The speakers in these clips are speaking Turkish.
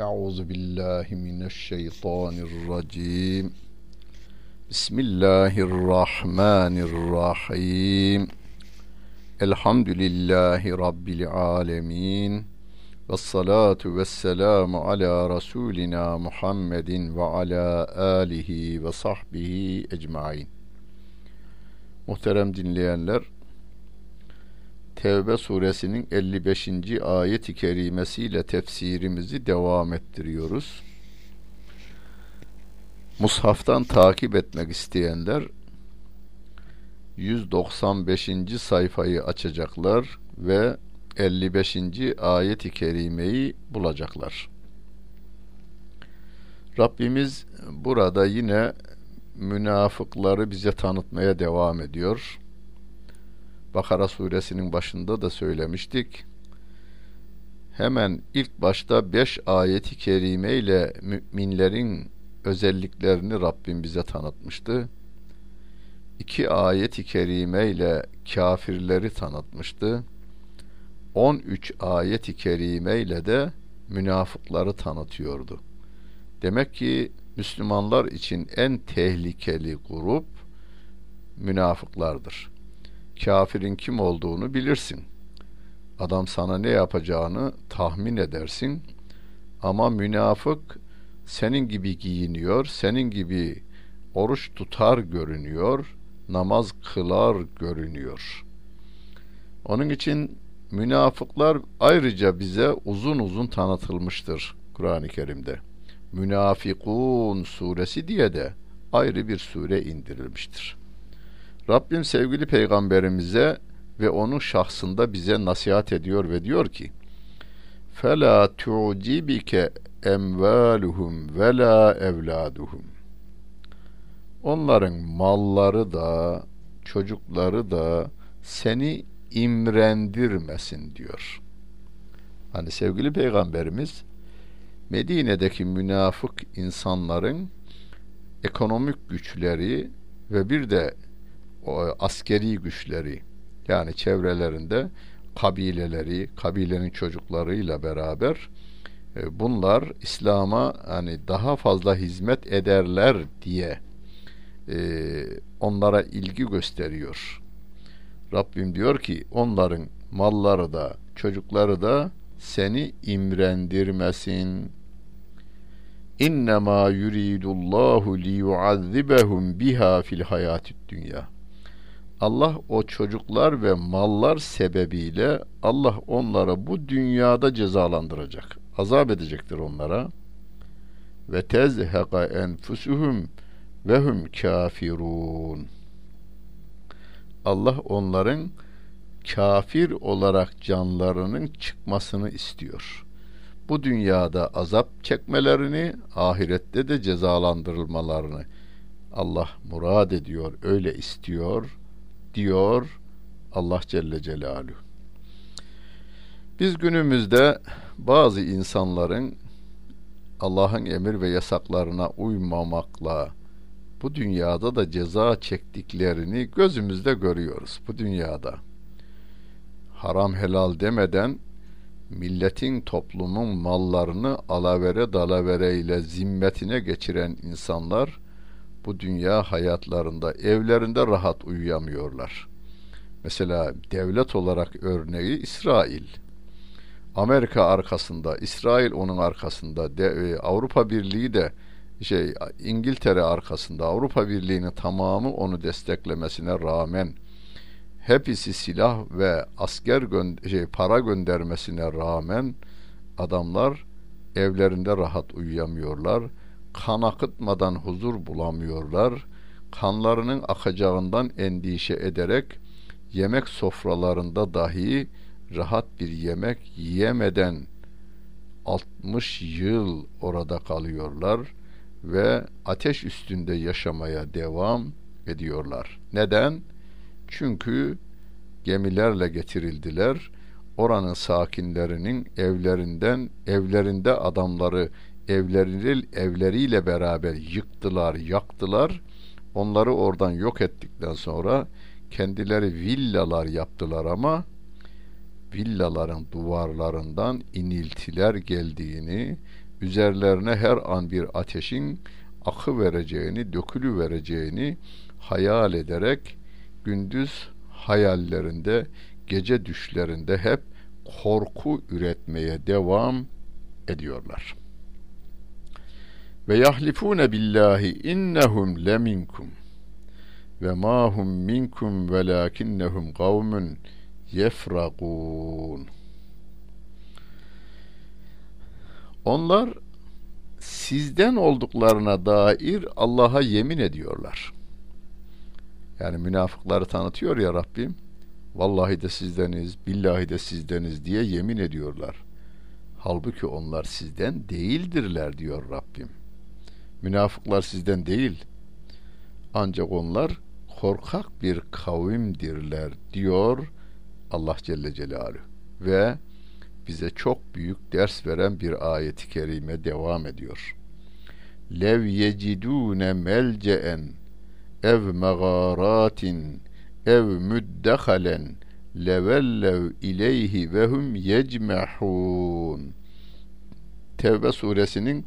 Euzu billahi mineşşeytanirracim. Bismillahirrahmanirrahim. Elhamdülillahi rabbil alamin. Ve salatu ve selamu ala Resulina Muhammedin ve ala alihi ve sahbihi ecmain. Muhterem dinleyenler, Tevbe suresinin 55. ayet-i kerimesiyle tefsirimizi devam ettiriyoruz. Mushaftan takip etmek isteyenler 195. sayfayı açacaklar ve 55. ayet-i kerimeyi bulacaklar. Rabbimiz burada yine münafıkları bize tanıtmaya devam ediyor. Bakara suresinin başında da söylemiştik. Hemen ilk başta beş ayeti kerime ile müminlerin özelliklerini Rabbim bize tanıtmıştı. İki ayeti kerime ile kafirleri tanıtmıştı. 13 ayeti kerime ile de münafıkları tanıtıyordu. Demek ki Müslümanlar için en tehlikeli grup münafıklardır kafirin kim olduğunu bilirsin. Adam sana ne yapacağını tahmin edersin. Ama münafık senin gibi giyiniyor, senin gibi oruç tutar görünüyor, namaz kılar görünüyor. Onun için münafıklar ayrıca bize uzun uzun tanıtılmıştır Kur'an-ı Kerim'de. Münafikun suresi diye de ayrı bir sure indirilmiştir. Rabbim sevgili peygamberimize ve onun şahsında bize nasihat ediyor ve diyor ki فَلَا تُعْجِبِكَ اَمْوَالُهُمْ وَلَا اَوْلَادُهُمْ Onların malları da, çocukları da seni imrendirmesin diyor. Hani sevgili peygamberimiz Medine'deki münafık insanların ekonomik güçleri ve bir de o askeri güçleri yani çevrelerinde kabileleri, kabilenin çocuklarıyla beraber e, bunlar İslam'a hani daha fazla hizmet ederler diye e, onlara ilgi gösteriyor. Rabbim diyor ki onların malları da çocukları da seni imrendirmesin. İnnemâ yuridullahu liyuazzibehum biha fil hayatid dünya. Allah o çocuklar ve mallar sebebiyle Allah onlara bu dünyada cezalandıracak. Azap edecektir onlara. Ve tezheqa enfusuhum ve hum kafirun. Allah onların kafir olarak canlarının çıkmasını istiyor. Bu dünyada azap çekmelerini, ahirette de cezalandırılmalarını Allah murad ediyor, öyle istiyor diyor Allah Celle Celaluhu. Biz günümüzde bazı insanların Allah'ın emir ve yasaklarına uymamakla bu dünyada da ceza çektiklerini gözümüzde görüyoruz bu dünyada. Haram helal demeden milletin toplumun mallarını alavere dalavere ile zimmetine geçiren insanlar bu dünya hayatlarında evlerinde rahat uyuyamıyorlar. Mesela devlet olarak örneği İsrail. Amerika arkasında, İsrail onun arkasında, de, e, Avrupa Birliği de şey İngiltere arkasında, Avrupa Birliği'nin tamamı onu desteklemesine rağmen hepsi silah ve asker gö- şey, para göndermesine rağmen adamlar evlerinde rahat uyuyamıyorlar kan akıtmadan huzur bulamıyorlar. Kanlarının akacağından endişe ederek yemek sofralarında dahi rahat bir yemek yiyemeden 60 yıl orada kalıyorlar ve ateş üstünde yaşamaya devam ediyorlar. Neden? Çünkü gemilerle getirildiler. Oranın sakinlerinin evlerinden evlerinde adamları evlerini evleriyle beraber yıktılar, yaktılar. Onları oradan yok ettikten sonra kendileri villalar yaptılar ama villaların duvarlarından iniltiler geldiğini üzerlerine her an bir ateşin akı vereceğini, dökülü vereceğini hayal ederek gündüz hayallerinde, gece düşlerinde hep korku üretmeye devam ediyorlar. Ve yahlifune billahi innehum leminkum ve ma hum minkum velakinnehum kavmun yefrakun. Onlar sizden olduklarına dair Allah'a yemin ediyorlar. Yani münafıkları tanıtıyor ya Rabbim. Vallahi de sizdeniz, billahi de sizdeniz diye yemin ediyorlar. Halbuki onlar sizden değildirler diyor Rabbim. Münafıklar sizden değil. Ancak onlar korkak bir kavimdirler diyor Allah Celle Celaluhu. Ve bize çok büyük ders veren bir ayeti kerime devam ediyor. Lev yecidune melceen ev megaratin ev müddehalen levellev ileyhi ve hum yecmehun Tevbe suresinin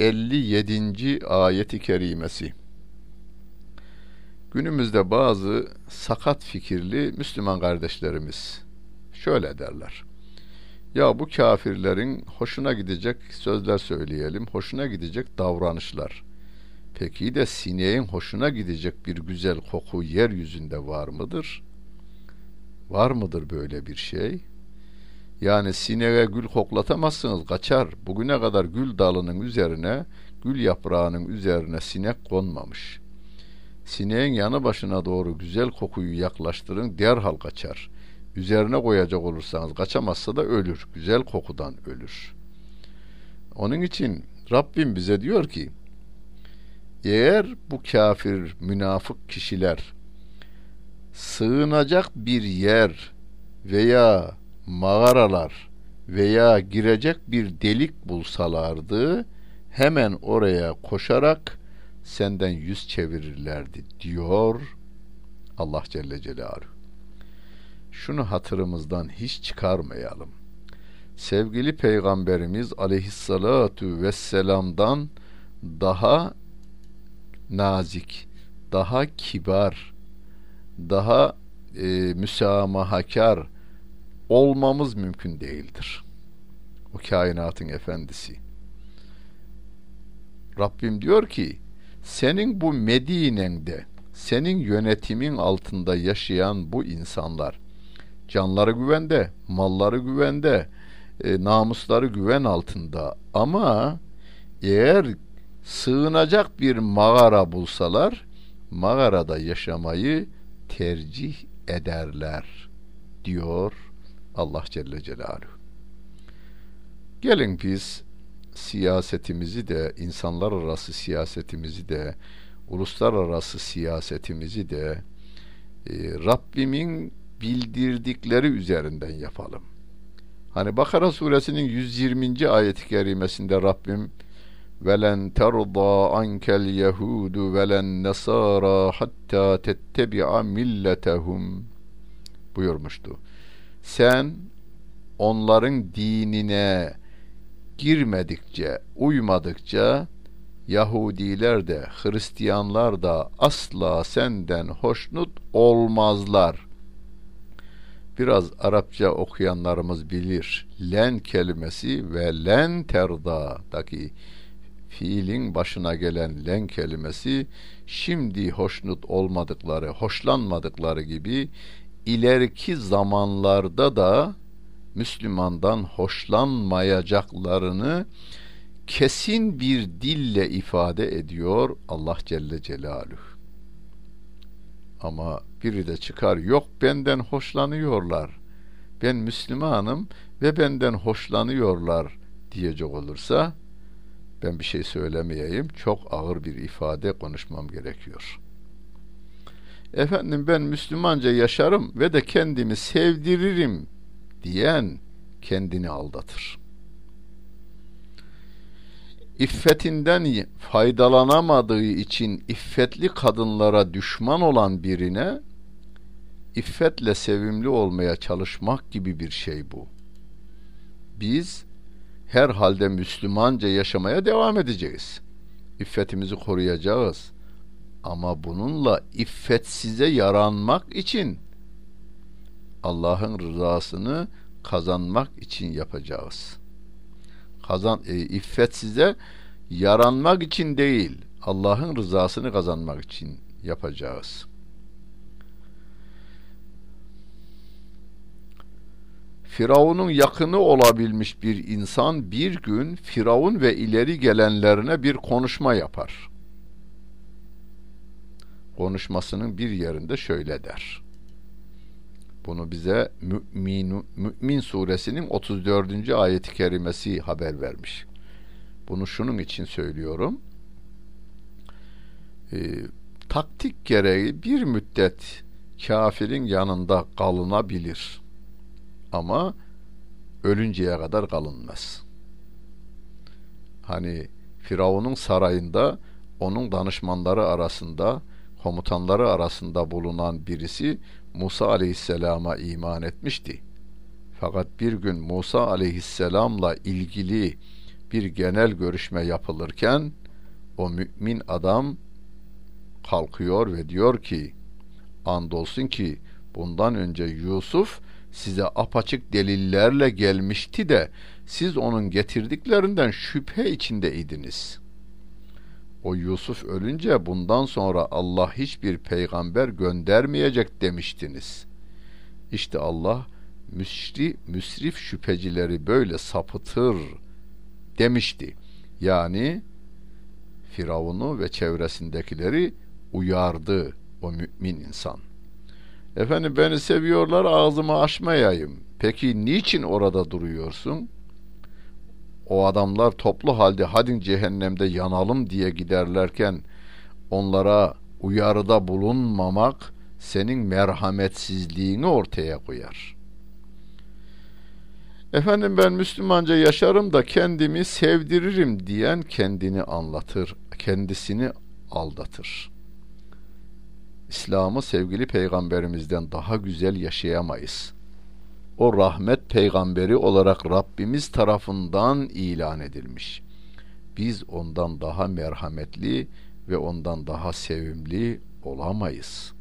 57. ayeti kerimesi Günümüzde bazı sakat fikirli Müslüman kardeşlerimiz şöyle derler. Ya bu kafirlerin hoşuna gidecek sözler söyleyelim, hoşuna gidecek davranışlar. Peki de sineğin hoşuna gidecek bir güzel koku yeryüzünde var mıdır? Var mıdır böyle bir şey? Yani sineğe gül koklatamazsınız, kaçar. Bugüne kadar gül dalının üzerine, gül yaprağının üzerine sinek konmamış. Sineğin yanı başına doğru güzel kokuyu yaklaştırın, derhal kaçar. Üzerine koyacak olursanız kaçamazsa da ölür. Güzel kokudan ölür. Onun için Rabbim bize diyor ki eğer bu kafir, münafık kişiler sığınacak bir yer veya mağaralar veya girecek bir delik bulsalardı hemen oraya koşarak senden yüz çevirirlerdi diyor Allah Celle Celaluhu. Şunu hatırımızdan hiç çıkarmayalım. Sevgili Peygamberimiz aleyhissalatu vesselam'dan daha nazik, daha kibar, daha e, müsamahakar olmamız mümkün değildir. O kainatın efendisi. Rabbim diyor ki senin bu Medine'nde senin yönetimin altında yaşayan bu insanlar canları güvende, malları güvende, e, namusları güven altında ama eğer sığınacak bir mağara bulsalar mağarada yaşamayı tercih ederler diyor Allah Celle Celaluhu. Gelin biz siyasetimizi de insanlar arası siyasetimizi de uluslararası siyasetimizi de e, Rabbimin bildirdikleri üzerinden yapalım. Hani Bakara suresinin 120. ayet-i kerimesinde Rabbim velen terda ankel yehudu velen nasara hatta tettebi'a milletehum buyurmuştu. Sen onların dinine girmedikçe, uymadıkça Yahudiler de Hristiyanlar da asla senden hoşnut olmazlar. Biraz Arapça okuyanlarımız bilir. Len kelimesi ve len terda'daki fiilin başına gelen len kelimesi şimdi hoşnut olmadıkları, hoşlanmadıkları gibi ileriki zamanlarda da Müslümandan hoşlanmayacaklarını kesin bir dille ifade ediyor Allah Celle Celaluhu. Ama biri de çıkar yok benden hoşlanıyorlar. Ben Müslümanım ve benden hoşlanıyorlar diyecek olursa ben bir şey söylemeyeyim. Çok ağır bir ifade konuşmam gerekiyor. Efendim ben Müslümanca yaşarım ve de kendimi sevdiririm diyen kendini aldatır. İffetinden faydalanamadığı için iffetli kadınlara düşman olan birine iffetle sevimli olmaya çalışmak gibi bir şey bu. Biz her halde Müslümanca yaşamaya devam edeceğiz. İffetimizi koruyacağız. Ama bununla iffet size yaranmak için Allah'ın rızasını kazanmak için yapacağız. Kazan e, iffet size yaranmak için değil, Allah'ın rızasını kazanmak için yapacağız. Firavun'un yakını olabilmiş bir insan bir gün Firavun ve ileri gelenlerine bir konuşma yapar. Konuşmasının bir yerinde şöyle der. Bunu bize Mü'min, Mü'min suresinin 34. ayeti kerimesi haber vermiş. Bunu şunun için söylüyorum. Ee, taktik gereği bir müddet kafirin yanında kalınabilir. Ama ölünceye kadar kalınmaz. Hani Firavun'un sarayında onun danışmanları arasında komutanları arasında bulunan birisi Musa aleyhisselama iman etmişti. Fakat bir gün Musa aleyhisselamla ilgili bir genel görüşme yapılırken o mümin adam kalkıyor ve diyor ki andolsun ki bundan önce Yusuf size apaçık delillerle gelmişti de siz onun getirdiklerinden şüphe içindeydiniz. O Yusuf ölünce bundan sonra Allah hiçbir peygamber göndermeyecek demiştiniz. İşte Allah müsri, müsrif şüphecileri böyle sapıtır demişti. Yani Firavun'u ve çevresindekileri uyardı o mümin insan. Efendim beni seviyorlar ağzımı açmayayım. Peki niçin orada duruyorsun? O adamlar toplu halde hadi cehennemde yanalım diye giderlerken onlara uyarıda bulunmamak senin merhametsizliğini ortaya koyar. Efendim ben Müslümanca yaşarım da kendimi sevdiririm diyen kendini anlatır, kendisini aldatır. İslam'ı sevgili peygamberimizden daha güzel yaşayamayız. O rahmet peygamberi olarak Rabbimiz tarafından ilan edilmiş. Biz ondan daha merhametli ve ondan daha sevimli olamayız.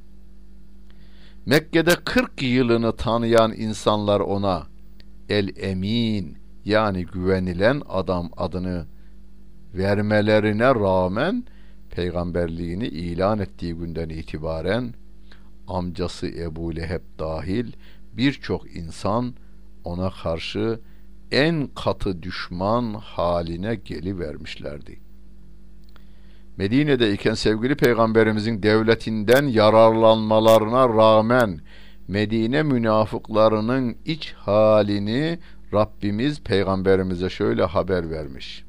Mekke'de 40 yılını tanıyan insanlar ona El Emin yani güvenilen adam adını vermelerine rağmen peygamberliğini ilan ettiği günden itibaren amcası Ebu Leheb dahil birçok insan ona karşı en katı düşman haline gelivermişlerdi. Medine'de iken sevgili peygamberimizin devletinden yararlanmalarına rağmen Medine münafıklarının iç halini Rabbimiz peygamberimize şöyle haber vermiş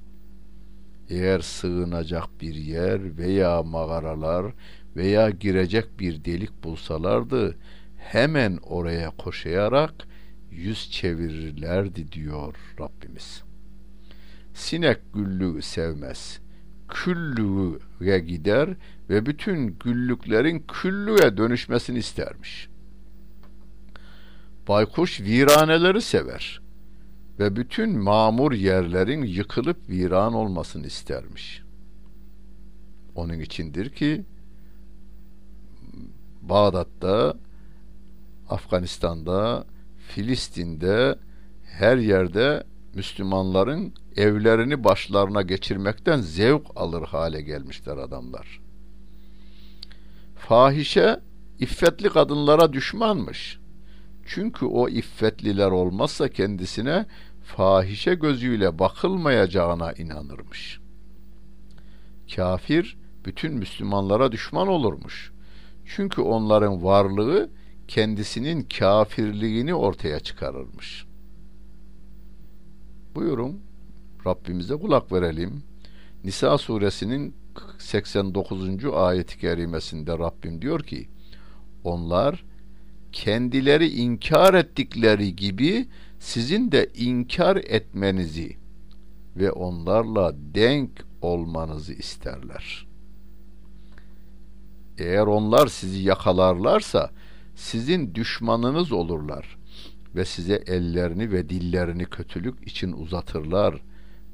eğer sığınacak bir yer veya mağaralar veya girecek bir delik bulsalardı hemen oraya koşayarak yüz çevirirlerdi diyor Rabbimiz. Sinek güllüğü sevmez. Küllüğe gider ve bütün güllüklerin küllüğe dönüşmesini istermiş. Baykuş viraneleri sever ve bütün mamur yerlerin yıkılıp viran olmasını istermiş. Onun içindir ki Bağdat'ta, Afganistan'da, Filistin'de her yerde Müslümanların evlerini başlarına geçirmekten zevk alır hale gelmişler adamlar. Fahişe iffetli kadınlara düşmanmış. Çünkü o iffetliler olmazsa kendisine fahişe gözüyle bakılmayacağına inanırmış. Kafir bütün Müslümanlara düşman olurmuş. Çünkü onların varlığı kendisinin kafirliğini ortaya çıkarırmış. Buyurun Rabbimize kulak verelim. Nisa suresinin 89. ayeti kerimesinde Rabbim diyor ki onlar kendileri inkar ettikleri gibi sizin de inkar etmenizi ve onlarla denk olmanızı isterler. Eğer onlar sizi yakalarlarsa sizin düşmanınız olurlar ve size ellerini ve dillerini kötülük için uzatırlar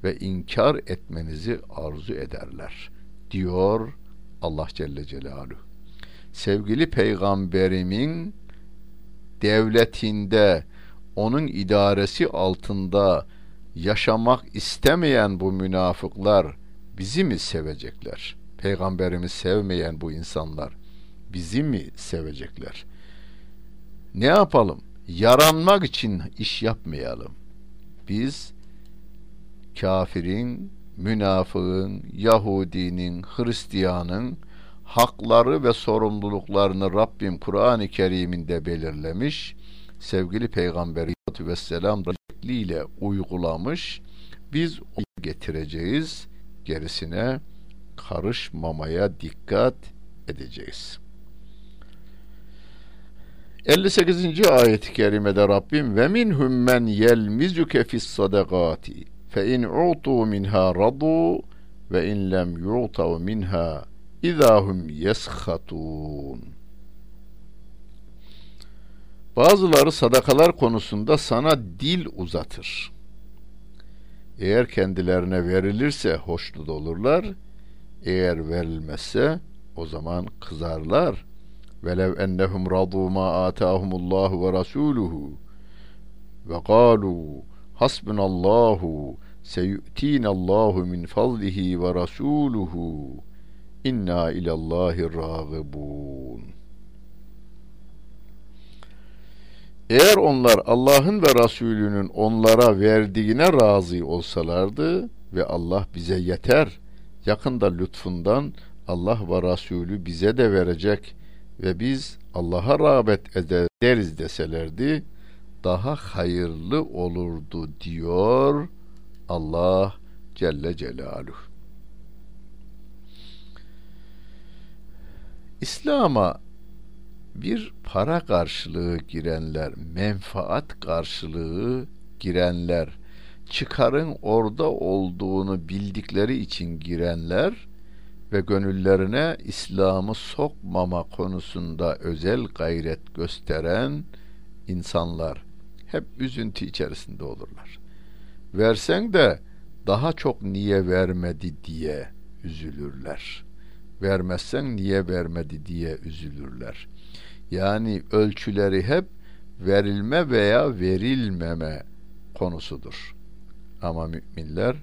ve inkar etmenizi arzu ederler diyor Allah Celle Celaluhu. Sevgili peygamberimin devletinde onun idaresi altında yaşamak istemeyen bu münafıklar bizi mi sevecekler? Peygamberimi sevmeyen bu insanlar bizi mi sevecekler? Ne yapalım? Yaranmak için iş yapmayalım. Biz kafirin, münafığın, Yahudinin, Hristiyanın hakları ve sorumluluklarını Rabbim Kur'an-ı Kerim'inde belirlemiş. Sevgili Peygamber Vesselam ile uygulamış. Biz onu getireceğiz. Gerisine karışmamaya dikkat edeceğiz. 58. ayet-i kerimede Rabbim ve minhum men yelmizuke fis sadakati fe in utu minha radu ve in lem yu'tav minha idahum yeskhatun. Bazıları sadakalar konusunda sana dil uzatır. Eğer kendilerine verilirse hoşnut olurlar, eğer verilmezse o zaman kızarlar. Velev ennehum radu ma atahumullahu ve rasuluhu ve galu hasbunallahu seyu'tinallahu min fadlihi ve rasuluhu inna ilallahi ragibun. Eğer onlar Allah'ın ve Resulünün onlara verdiğine razı olsalardı ve Allah bize yeter, yakında lütfundan Allah ve Resulü bize de verecek ve biz Allah'a rağbet ederiz deselerdi, daha hayırlı olurdu diyor Allah Celle Celaluhu. İslam'a bir para karşılığı girenler, menfaat karşılığı girenler, çıkarın orada olduğunu bildikleri için girenler ve gönüllerine İslam'ı sokmama konusunda özel gayret gösteren insanlar hep üzüntü içerisinde olurlar. Versen de daha çok niye vermedi diye üzülürler. Vermezsen niye vermedi diye üzülürler. Yani ölçüleri hep verilme veya verilmeme konusudur. Ama müminler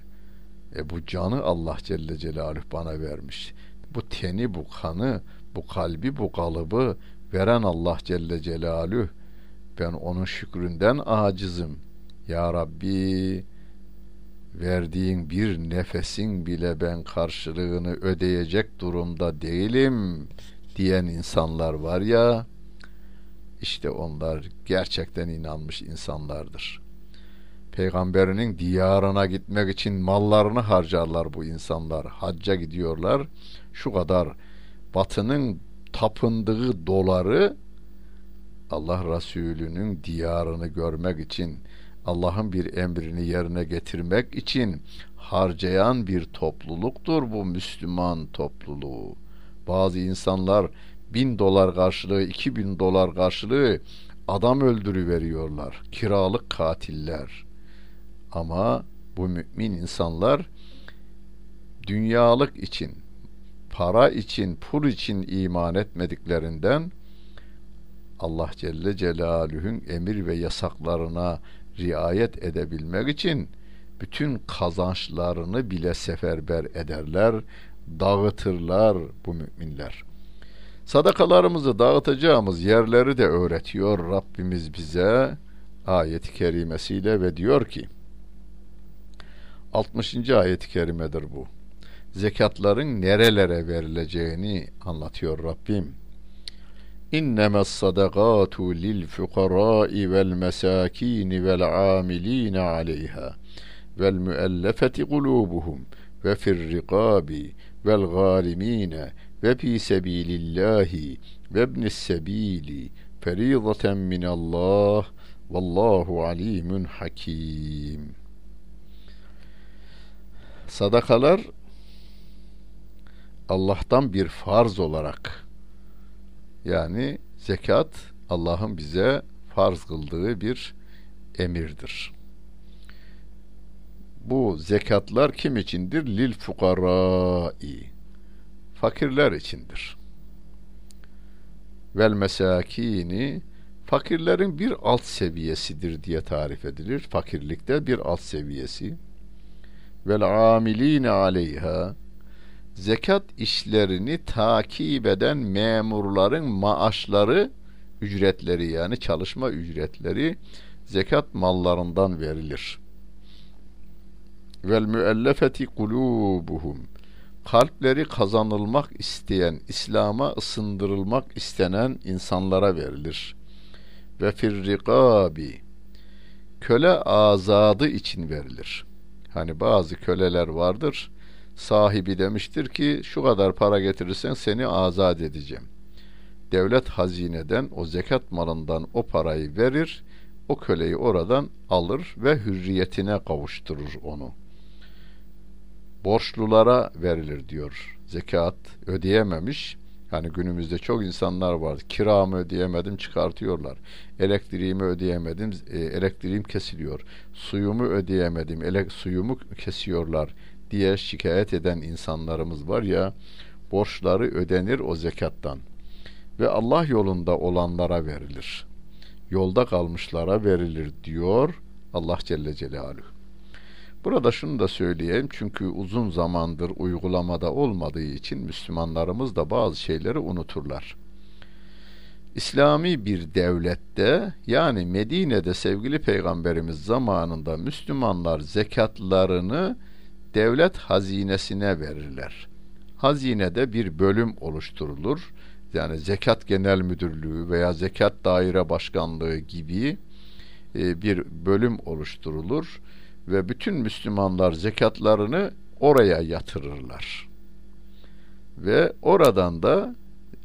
e bu canı Allah Celle Celaluhu bana vermiş. Bu teni, bu kanı, bu kalbi, bu kalıbı veren Allah Celle Celaluhu. Ben onun şükründen acizim. Ya Rabbi verdiğin bir nefesin bile ben karşılığını ödeyecek durumda değilim diyen insanlar var ya işte onlar gerçekten inanmış insanlardır. Peygamberinin diyarına gitmek için mallarını harcarlar bu insanlar. Hacca gidiyorlar. Şu kadar batının tapındığı doları Allah Resulü'nün diyarını görmek için Allah'ın bir emrini yerine getirmek için harcayan bir topluluktur bu Müslüman topluluğu. Bazı insanlar bin dolar karşılığı, iki bin dolar karşılığı adam öldürü veriyorlar. Kiralık katiller. Ama bu mümin insanlar dünyalık için, para için, pul için iman etmediklerinden Allah Celle Celaluhu'nun emir ve yasaklarına riayet edebilmek için bütün kazançlarını bile seferber ederler, dağıtırlar bu müminler. Sadakalarımızı dağıtacağımız yerleri de öğretiyor Rabbimiz bize ayet-i kerimesiyle ve diyor ki 60. ayet-i kerimedir bu. Zekatların nerelere verileceğini anlatıyor Rabbim. İnnemes sadakatu lil fukarai vel mesakin vel amilin aleyha vel müellefeti kulubuhum ve fir rikabi vel galimine ve fi sebilillahi ve ibnis sadakalar Allah'tan bir farz olarak yani zekat Allah'ın bize farz kıldığı bir emirdir. bu zekatlar kim içindir? Lil fukarai. Fakirler içindir. Vel mesakini fakirlerin bir alt seviyesidir diye tarif edilir. Fakirlikte bir alt seviyesi. Vel amiline aleyha zekat işlerini takip eden memurların maaşları, ücretleri yani çalışma ücretleri zekat mallarından verilir. Vel müellefeti kulubuhum kalpleri kazanılmak isteyen, İslam'a ısındırılmak istenen insanlara verilir. Ve firrikabi köle azadı için verilir. Hani bazı köleler vardır. Sahibi demiştir ki şu kadar para getirirsen seni azat edeceğim. Devlet hazineden o zekat malından o parayı verir, o köleyi oradan alır ve hürriyetine kavuşturur onu.'' borçlulara verilir diyor. Zekat ödeyememiş. Hani günümüzde çok insanlar var. Kiramı ödeyemedim çıkartıyorlar. Elektriğimi ödeyemedim e, elektriğim kesiliyor. Suyumu ödeyemedim elek suyumu kesiyorlar diye şikayet eden insanlarımız var ya borçları ödenir o zekattan ve Allah yolunda olanlara verilir. Yolda kalmışlara verilir diyor Allah Celle Celaluhu. Burada şunu da söyleyeyim çünkü uzun zamandır uygulamada olmadığı için Müslümanlarımız da bazı şeyleri unuturlar. İslami bir devlette yani Medine'de sevgili peygamberimiz zamanında Müslümanlar zekatlarını devlet hazinesine verirler. Hazinede bir bölüm oluşturulur. Yani zekat genel müdürlüğü veya zekat daire başkanlığı gibi e, bir bölüm oluşturulur ve bütün Müslümanlar zekatlarını oraya yatırırlar. Ve oradan da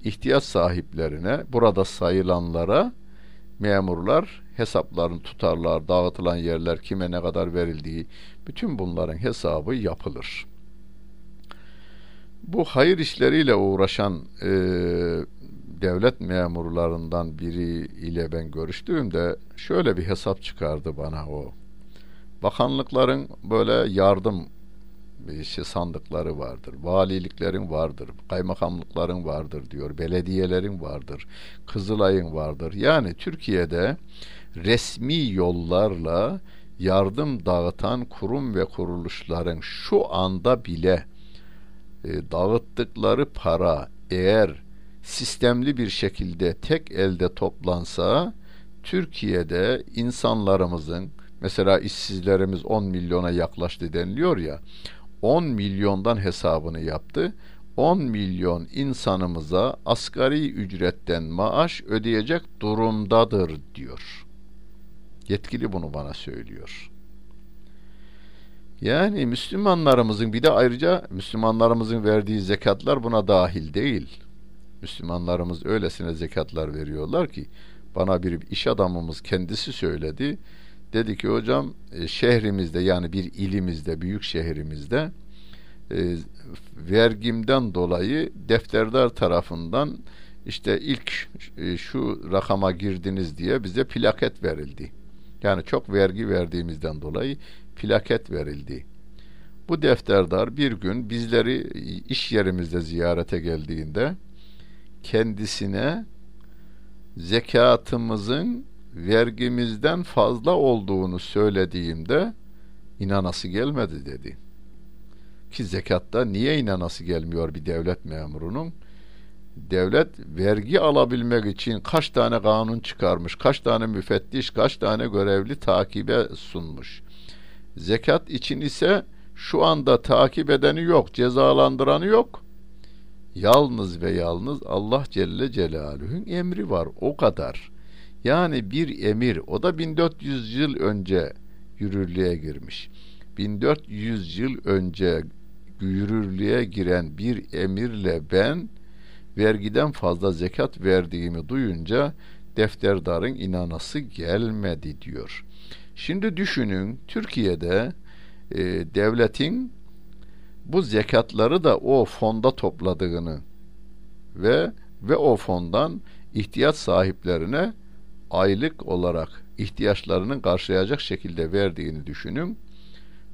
ihtiyaç sahiplerine, burada sayılanlara memurlar hesaplarını tutarlar, dağıtılan yerler kime ne kadar verildiği, bütün bunların hesabı yapılır. Bu hayır işleriyle uğraşan e, devlet memurlarından biri ile ben görüştüğümde şöyle bir hesap çıkardı bana o Bakanlıkların böyle yardım işte sandıkları vardır. Valiliklerin vardır. Kaymakamlıkların vardır diyor. Belediyelerin vardır. Kızılay'ın vardır. Yani Türkiye'de resmi yollarla yardım dağıtan kurum ve kuruluşların şu anda bile e, dağıttıkları para eğer sistemli bir şekilde tek elde toplansa Türkiye'de insanlarımızın Mesela işsizlerimiz 10 milyona yaklaştı deniliyor ya. 10 milyondan hesabını yaptı. 10 milyon insanımıza asgari ücretten maaş ödeyecek durumdadır diyor. Yetkili bunu bana söylüyor. Yani Müslümanlarımızın bir de ayrıca Müslümanlarımızın verdiği zekatlar buna dahil değil. Müslümanlarımız öylesine zekatlar veriyorlar ki bana bir iş adamımız kendisi söyledi Dedi ki hocam e, şehrimizde yani bir ilimizde, büyük şehrimizde e, vergimden dolayı defterdar tarafından işte ilk e, şu rakama girdiniz diye bize plaket verildi. Yani çok vergi verdiğimizden dolayı plaket verildi. Bu defterdar bir gün bizleri iş yerimizde ziyarete geldiğinde kendisine zekatımızın vergimizden fazla olduğunu söylediğimde inanası gelmedi dedi. Ki zekatta niye inanası gelmiyor bir devlet memurunun? Devlet vergi alabilmek için kaç tane kanun çıkarmış, kaç tane müfettiş, kaç tane görevli takibe sunmuş. Zekat için ise şu anda takip edeni yok, cezalandıranı yok. Yalnız ve yalnız Allah Celle Celaluhu'nun emri var. O kadar. Yani bir emir o da 1400 yıl önce yürürlüğe girmiş. 1400 yıl önce yürürlüğe giren bir emirle ben vergiden fazla zekat verdiğimi duyunca defterdarın inanası gelmedi diyor. Şimdi düşünün Türkiye'de e, devletin bu zekatları da o fonda topladığını ve ve o fondan ihtiyaç sahiplerine aylık olarak ihtiyaçlarını karşılayacak şekilde verdiğini düşünün.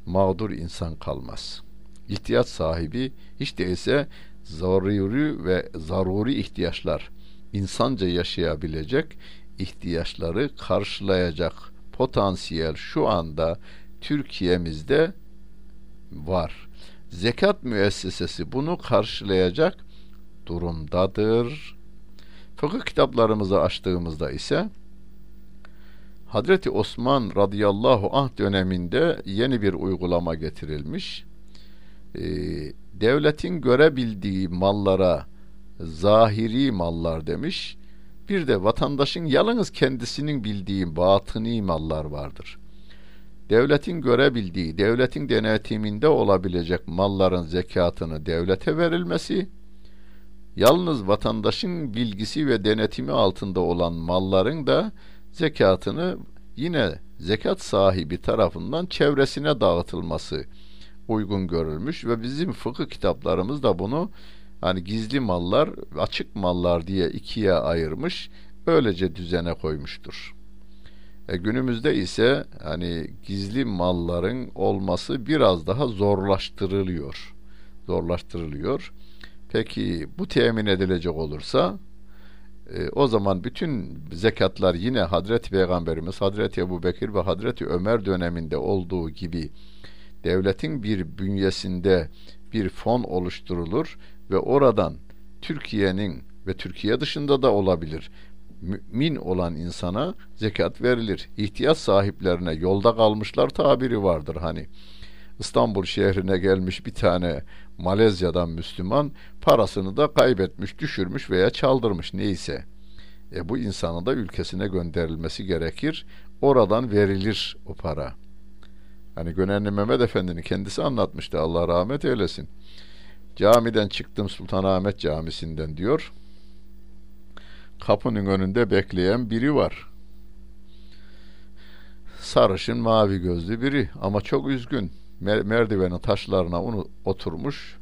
mağdur insan kalmaz. İhtiyaç sahibi hiç değilse zaruri ve zaruri ihtiyaçlar insanca yaşayabilecek ihtiyaçları karşılayacak potansiyel şu anda Türkiye'mizde var. Zekat müessesesi bunu karşılayacak durumdadır. Fıkıh kitaplarımızı açtığımızda ise Hazreti Osman radıyallahu anh döneminde yeni bir uygulama getirilmiş. Ee, devletin görebildiği mallara zahiri mallar demiş. Bir de vatandaşın yalnız kendisinin bildiği batıni mallar vardır. Devletin görebildiği, devletin denetiminde olabilecek malların zekatını devlete verilmesi, yalnız vatandaşın bilgisi ve denetimi altında olan malların da zekatını yine zekat sahibi tarafından çevresine dağıtılması uygun görülmüş ve bizim fıkıh kitaplarımız da bunu hani gizli mallar, açık mallar diye ikiye ayırmış, öylece düzene koymuştur. E günümüzde ise hani gizli malların olması biraz daha zorlaştırılıyor. Zorlaştırılıyor. Peki bu temin edilecek olursa e, o zaman bütün zekatlar yine Hazreti Peygamberimiz, Hazreti Ebu Bekir ve Hazreti Ömer döneminde olduğu gibi devletin bir bünyesinde bir fon oluşturulur ve oradan Türkiye'nin ve Türkiye dışında da olabilir mümin olan insana zekat verilir. İhtiyaç sahiplerine yolda kalmışlar tabiri vardır hani. İstanbul şehrine gelmiş bir tane Malezya'dan Müslüman parasını da kaybetmiş, düşürmüş veya çaldırmış neyse. E bu insana da ülkesine gönderilmesi gerekir. Oradan verilir o para. Hani Gönenli Mehmet Efendi'nin kendisi anlatmıştı. Allah rahmet eylesin. Camiden çıktım Sultanahmet Camisi'nden diyor. Kapının önünde bekleyen biri var. Sarışın mavi gözlü biri ama çok üzgün merdivenin taşlarına onu oturmuş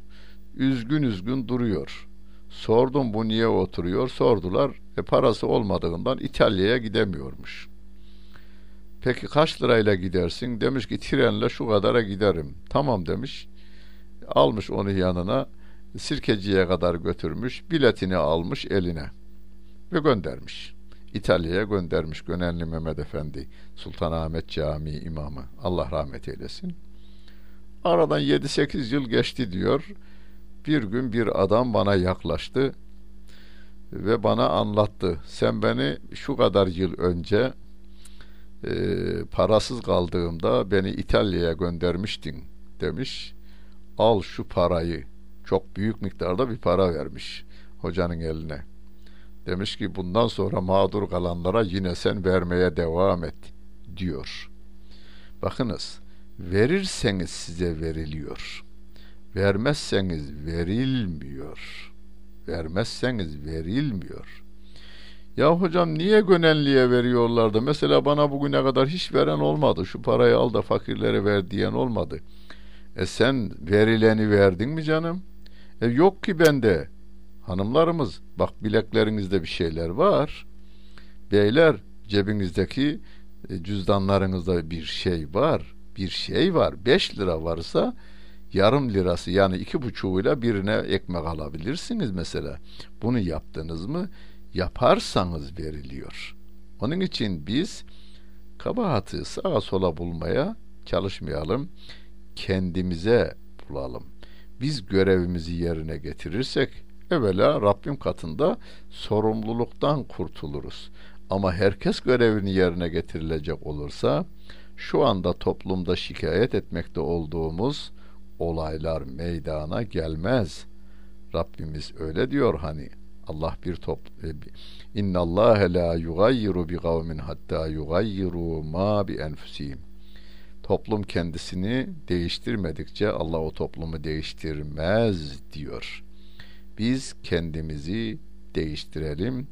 üzgün üzgün duruyor. Sordum bu niye oturuyor? Sordular. E parası olmadığından İtalya'ya gidemiyormuş. Peki kaç lirayla gidersin? Demiş ki trenle şu kadara giderim. Tamam demiş. Almış onu yanına. Sirkeciye kadar götürmüş. Biletini almış eline. Ve göndermiş. İtalya'ya göndermiş Gönenli Mehmet Efendi. Sultanahmet Camii imamı. Allah rahmet eylesin. Aradan 7-8 yıl geçti diyor. Bir gün bir adam bana yaklaştı ve bana anlattı. Sen beni şu kadar yıl önce e, parasız kaldığımda beni İtalya'ya göndermiştin demiş. Al şu parayı. Çok büyük miktarda bir para vermiş hocanın eline. Demiş ki bundan sonra mağdur kalanlara yine sen vermeye devam et diyor. Bakınız Verirseniz size veriliyor. Vermezseniz verilmiyor. Vermezseniz verilmiyor. Ya hocam niye gönenliğe veriyorlardı? Mesela bana bugüne kadar hiç veren olmadı. Şu parayı al da fakirlere ver diyen olmadı. E sen verileni verdin mi canım? E yok ki bende. Hanımlarımız bak bileklerinizde bir şeyler var. Beyler cebinizdeki e, cüzdanlarınızda bir şey var bir şey var. 5 lira varsa yarım lirası yani iki buçuğuyla birine ekmek alabilirsiniz mesela. Bunu yaptınız mı? Yaparsanız veriliyor. Onun için biz kabahati sağa sola bulmaya çalışmayalım. Kendimize bulalım. Biz görevimizi yerine getirirsek evvela Rabbim katında sorumluluktan kurtuluruz. Ama herkes görevini yerine getirilecek olursa şu anda toplumda şikayet etmekte olduğumuz olaylar meydana gelmez. Rabbimiz öyle diyor hani Allah bir top e, inna Allah la yugayyiru bi kavmin hatta yugayyiru ma bi enfusihim. Toplum kendisini değiştirmedikçe Allah o toplumu değiştirmez diyor. Biz kendimizi değiştirelim.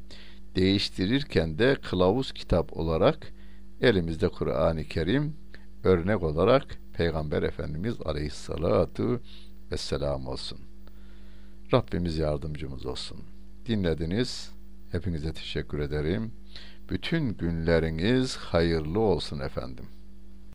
Değiştirirken de kılavuz kitap olarak Elimizde Kur'an-ı Kerim örnek olarak Peygamber Efendimiz Aleyhissalatu Vesselam olsun. Rabbimiz yardımcımız olsun. Dinlediniz. Hepinize teşekkür ederim. Bütün günleriniz hayırlı olsun efendim.